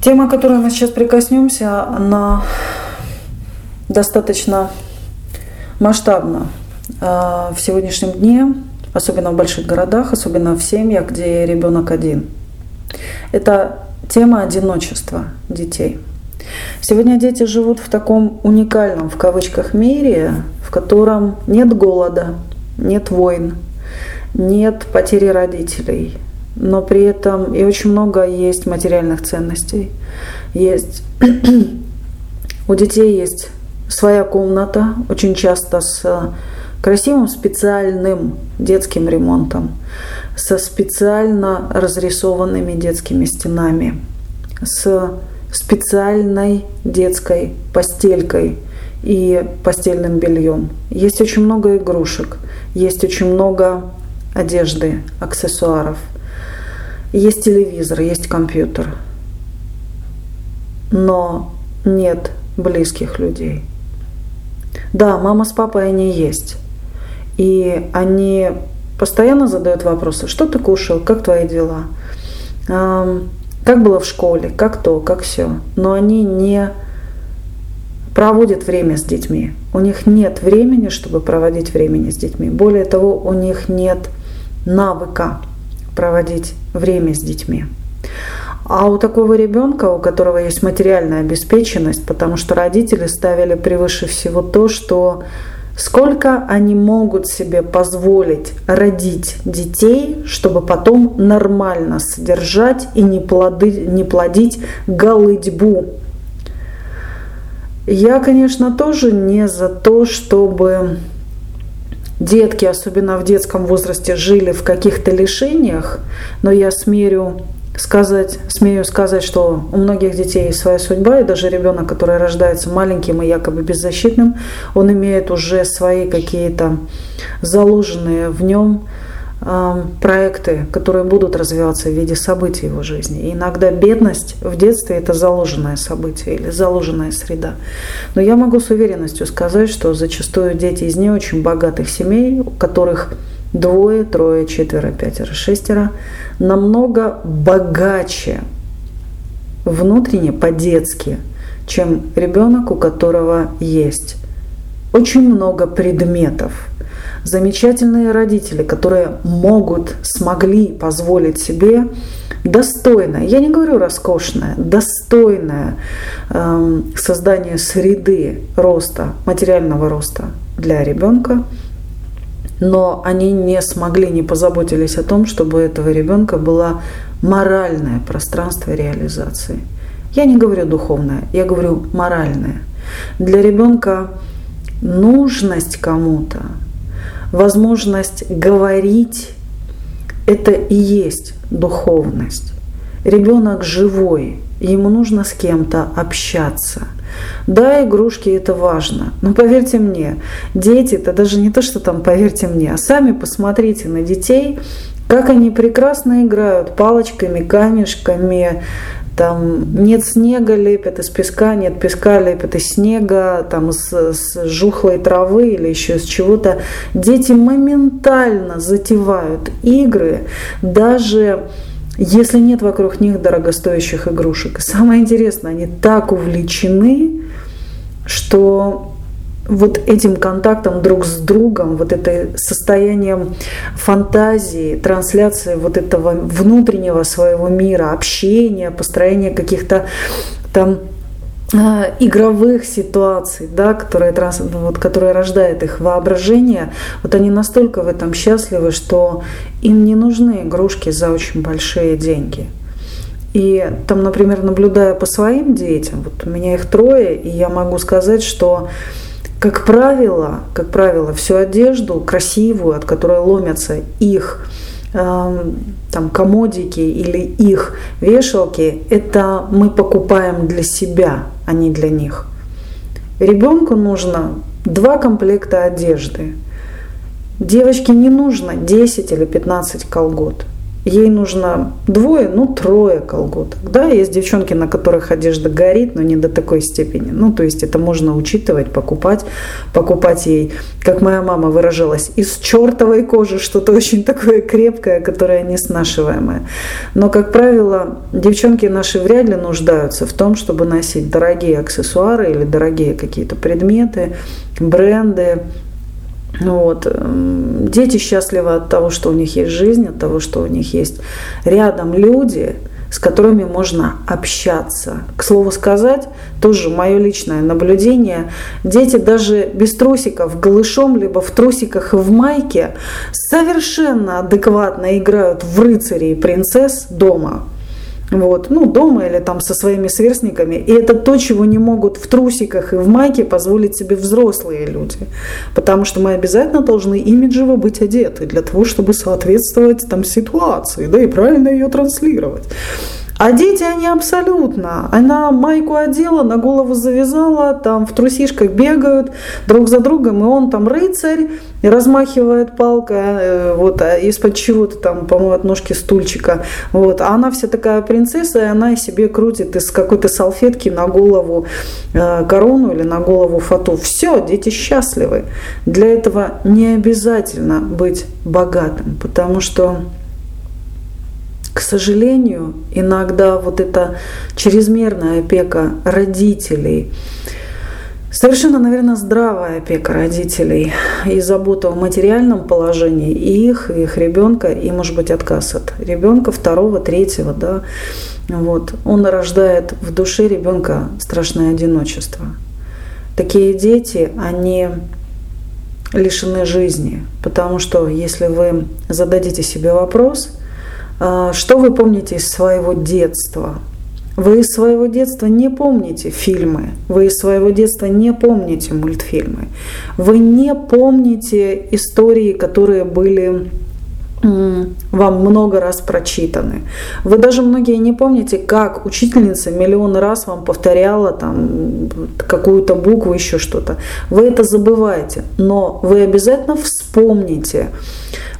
Тема, к которой мы сейчас прикоснемся, она достаточно масштабна в сегодняшнем дне, особенно в больших городах, особенно в семьях, где ребенок один. Это тема одиночества детей. Сегодня дети живут в таком уникальном, в кавычках, мире, в котором нет голода, нет войн, нет потери родителей, но при этом и очень много есть материальных ценностей. Есть у детей есть своя комната, очень часто с красивым специальным детским ремонтом, со специально разрисованными детскими стенами, с специальной детской постелькой и постельным бельем. Есть очень много игрушек, есть очень много одежды, аксессуаров. Есть телевизор, есть компьютер. Но нет близких людей. Да, мама с папой они есть. И они постоянно задают вопросы, что ты кушал, как твои дела, как было в школе, как то, как все. Но они не проводят время с детьми. У них нет времени, чтобы проводить времени с детьми. Более того, у них нет навыка проводить время с детьми. А у такого ребенка, у которого есть материальная обеспеченность, потому что родители ставили превыше всего то, что сколько они могут себе позволить родить детей, чтобы потом нормально содержать и не, плоды, не плодить голыдьбу. Я, конечно, тоже не за то, чтобы детки, особенно в детском возрасте, жили в каких-то лишениях, но я смерю сказать, смею сказать, что у многих детей своя судьба, и даже ребенок, который рождается маленьким и якобы беззащитным, он имеет уже свои какие-то заложенные в нем проекты, которые будут развиваться в виде событий его жизни. И иногда бедность в детстве – это заложенное событие или заложенная среда. Но я могу с уверенностью сказать, что зачастую дети из не очень богатых семей, у которых двое, трое, четверо, пятеро, шестеро, намного богаче внутренне, по-детски, чем ребенок, у которого есть очень много предметов. Замечательные родители, которые могут, смогли позволить себе достойное, я не говорю роскошное, достойное э, создание среды роста, материального роста для ребенка – но они не смогли, не позаботились о том, чтобы у этого ребенка было моральное пространство реализации. Я не говорю духовное, я говорю моральное. Для ребенка нужность кому-то, возможность говорить, это и есть духовность. Ребенок живой, ему нужно с кем-то общаться – да, игрушки это важно, но поверьте мне, дети, это даже не то, что там поверьте мне, а сами посмотрите на детей, как они прекрасно играют палочками, камешками, там нет снега лепят из песка, нет песка лепят из снега, там с, с жухлой травы или еще из чего-то. Дети моментально затевают игры, даже если нет вокруг них дорогостоящих игрушек. И самое интересное, они так увлечены, что вот этим контактом друг с другом, вот это состоянием фантазии, трансляции вот этого внутреннего своего мира, общения, построения каких-то там а, игровых ситуаций, да, которые, вот, которые рождает их воображение, вот они настолько в этом счастливы, что им не нужны игрушки за очень большие деньги. И там, например, наблюдая по своим детям, вот у меня их трое, и я могу сказать, что как правило, как правило, всю одежду красивую, от которой ломятся их там комодики или их вешалки, это мы покупаем для себя, а не для них. Ребенку нужно два комплекта одежды. Девочке не нужно 10 или 15 колгот. Ей нужно двое, ну трое колготок. Да, есть девчонки, на которых одежда горит, но не до такой степени. Ну, то есть это можно учитывать, покупать, покупать ей, как моя мама выражалась, из чертовой кожи что-то очень такое крепкое, которое не снашиваемое. Но, как правило, девчонки наши вряд ли нуждаются в том, чтобы носить дорогие аксессуары или дорогие какие-то предметы, бренды, вот. Дети счастливы от того, что у них есть жизнь, от того, что у них есть рядом люди, с которыми можно общаться. К слову сказать, тоже мое личное наблюдение, дети даже без трусиков, голышом, либо в трусиках и в майке совершенно адекватно играют в рыцарей и принцесс дома вот, ну, дома или там со своими сверстниками. И это то, чего не могут в трусиках и в майке позволить себе взрослые люди. Потому что мы обязательно должны имиджево быть одеты для того, чтобы соответствовать там ситуации, да, и правильно ее транслировать. А дети, они абсолютно. Она майку одела, на голову завязала, там в трусишках бегают друг за другом, и он там рыцарь, и размахивает палкой, э, вот, а из-под чего-то там, по-моему, от ножки стульчика. Вот. А она вся такая принцесса, и она себе крутит из какой-то салфетки на голову э, корону или на голову фату. Все, дети счастливы. Для этого не обязательно быть богатым, потому что к сожалению, иногда вот эта чрезмерная опека родителей, совершенно, наверное, здравая опека родителей и забота о материальном положении и их, и их ребенка, и, может быть, отказ от ребенка второго, третьего, да, вот, он рождает в душе ребенка страшное одиночество. Такие дети, они лишены жизни, потому что если вы зададите себе вопрос – что вы помните из своего детства? Вы из своего детства не помните фильмы, вы из своего детства не помните мультфильмы, вы не помните истории, которые были вам много раз прочитаны. Вы даже многие не помните, как учительница миллион раз вам повторяла там какую-то букву, еще что-то. Вы это забываете, но вы обязательно вспомните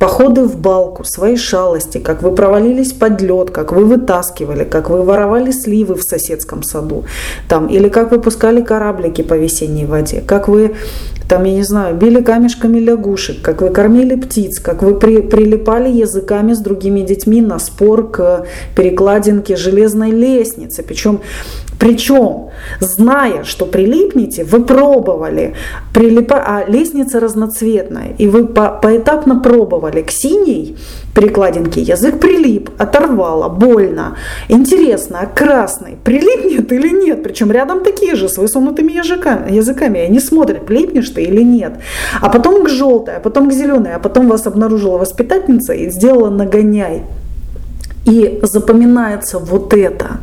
Походы в балку, свои шалости, как вы провалились под лед, как вы вытаскивали, как вы воровали сливы в соседском саду, там, или как вы пускали кораблики по весенней воде, как вы там, я не знаю, били камешками лягушек, как вы кормили птиц, как вы при, прилипали языками с другими детьми на спор к перекладинке железной лестницы. Причем причем, зная, что прилипнете, вы пробовали, прилипа... а лестница разноцветная, и вы по... поэтапно пробовали к синей перекладинке, язык прилип, оторвало, больно. Интересно, а красный прилипнет или нет? Причем рядом такие же с высунутыми языками, языками. они смотрят, прилипнешь ты или нет. А потом к желтой, а потом к зеленой, а потом вас обнаружила воспитательница и сделала нагоняй. И запоминается вот это.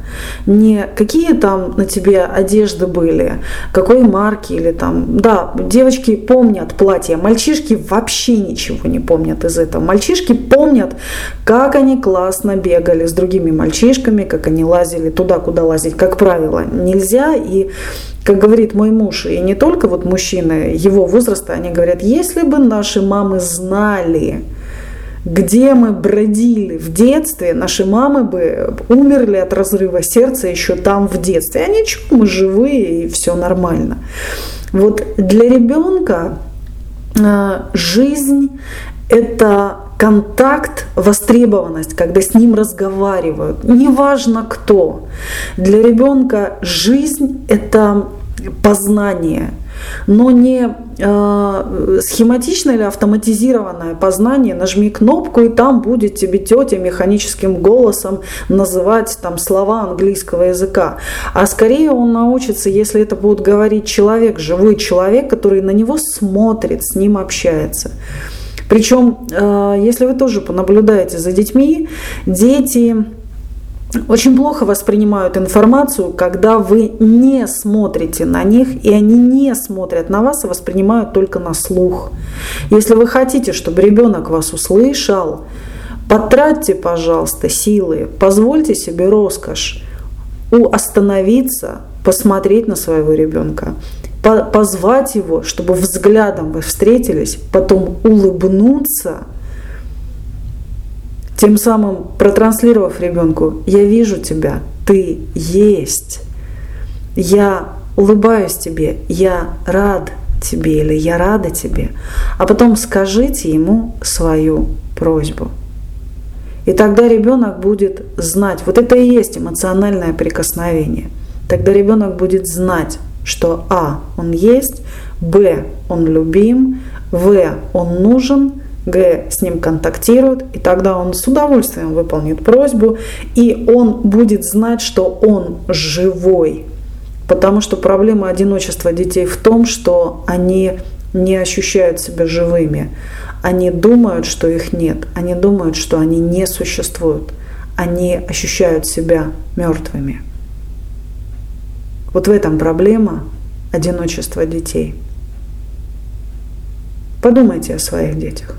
Не какие там на тебе одежды были, какой марки или там. Да, девочки помнят платья, мальчишки вообще ничего не помнят из этого. Мальчишки помнят, как они классно бегали с другими мальчишками, как они лазили туда, куда лазить, как правило, нельзя. И как говорит мой муж, и не только вот мужчины его возраста, они говорят, если бы наши мамы знали, где мы бродили в детстве, наши мамы бы умерли от разрыва сердца еще там в детстве. А ничего, мы живые и все нормально. Вот для ребенка а, жизнь это контакт, востребованность, когда с ним разговаривают, неважно кто. Для ребенка жизнь это познание – но не э, схематичное или автоматизированное познание. Нажми кнопку, и там будет тебе тетя механическим голосом называть там слова английского языка. А скорее он научится, если это будет говорить человек, живой человек, который на него смотрит, с ним общается. Причем, э, если вы тоже понаблюдаете за детьми, дети очень плохо воспринимают информацию, когда вы не смотрите на них, и они не смотрят на вас, а воспринимают только на слух. Если вы хотите, чтобы ребенок вас услышал, потратьте, пожалуйста, силы, позвольте себе роскошь остановиться, посмотреть на своего ребенка, позвать его, чтобы взглядом вы встретились, потом улыбнуться – Тем самым протранслировав ребенку, я вижу тебя, ты есть, я улыбаюсь тебе, я рад тебе или я рада тебе. А потом скажите ему свою просьбу. И тогда ребенок будет знать, вот это и есть эмоциональное прикосновение. Тогда ребенок будет знать, что А, он есть, Б, он любим, В, он нужен, Г с ним контактирует, и тогда он с удовольствием выполнит просьбу, и он будет знать, что он живой. Потому что проблема одиночества детей в том, что они не ощущают себя живыми. Они думают, что их нет. Они думают, что они не существуют. Они ощущают себя мертвыми. Вот в этом проблема одиночества детей. Подумайте о своих детях.